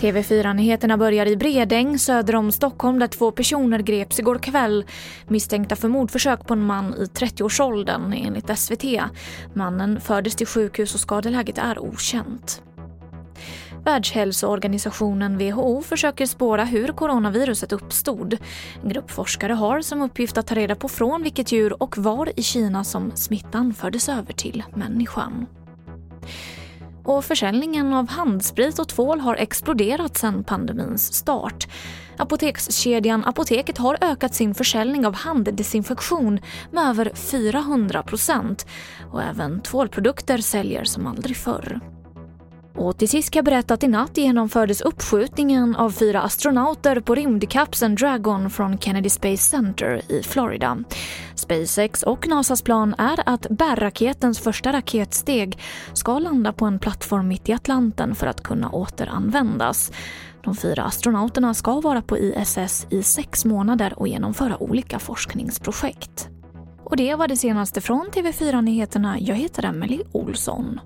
TV4-nyheterna börjar i Bredäng söder om Stockholm där två personer greps igår kväll misstänkta för mordförsök på en man i 30-årsåldern enligt SVT. Mannen fördes till sjukhus och skadeläget är okänt. Världshälsoorganisationen WHO försöker spåra hur coronaviruset uppstod. En grupp forskare har som uppgift att ta reda på från vilket djur och var i Kina som smittan fördes över till människan och försäljningen av handsprit och tvål har exploderat sedan pandemins start. Apotekskedjan Apoteket har ökat sin försäljning av handdesinfektion med över 400 procent och även tvålprodukter säljer som aldrig förr. Och till sist kan jag berätta att i natt genomfördes uppskjutningen av fyra astronauter på rymdkapseln Dragon från Kennedy Space Center i Florida. SpaceX och NASAs plan är att bärraketens första raketsteg ska landa på en plattform mitt i Atlanten för att kunna återanvändas. De fyra astronauterna ska vara på ISS i sex månader och genomföra olika forskningsprojekt. Och det var det senaste från TV4 Nyheterna. Jag heter Emily Olsson.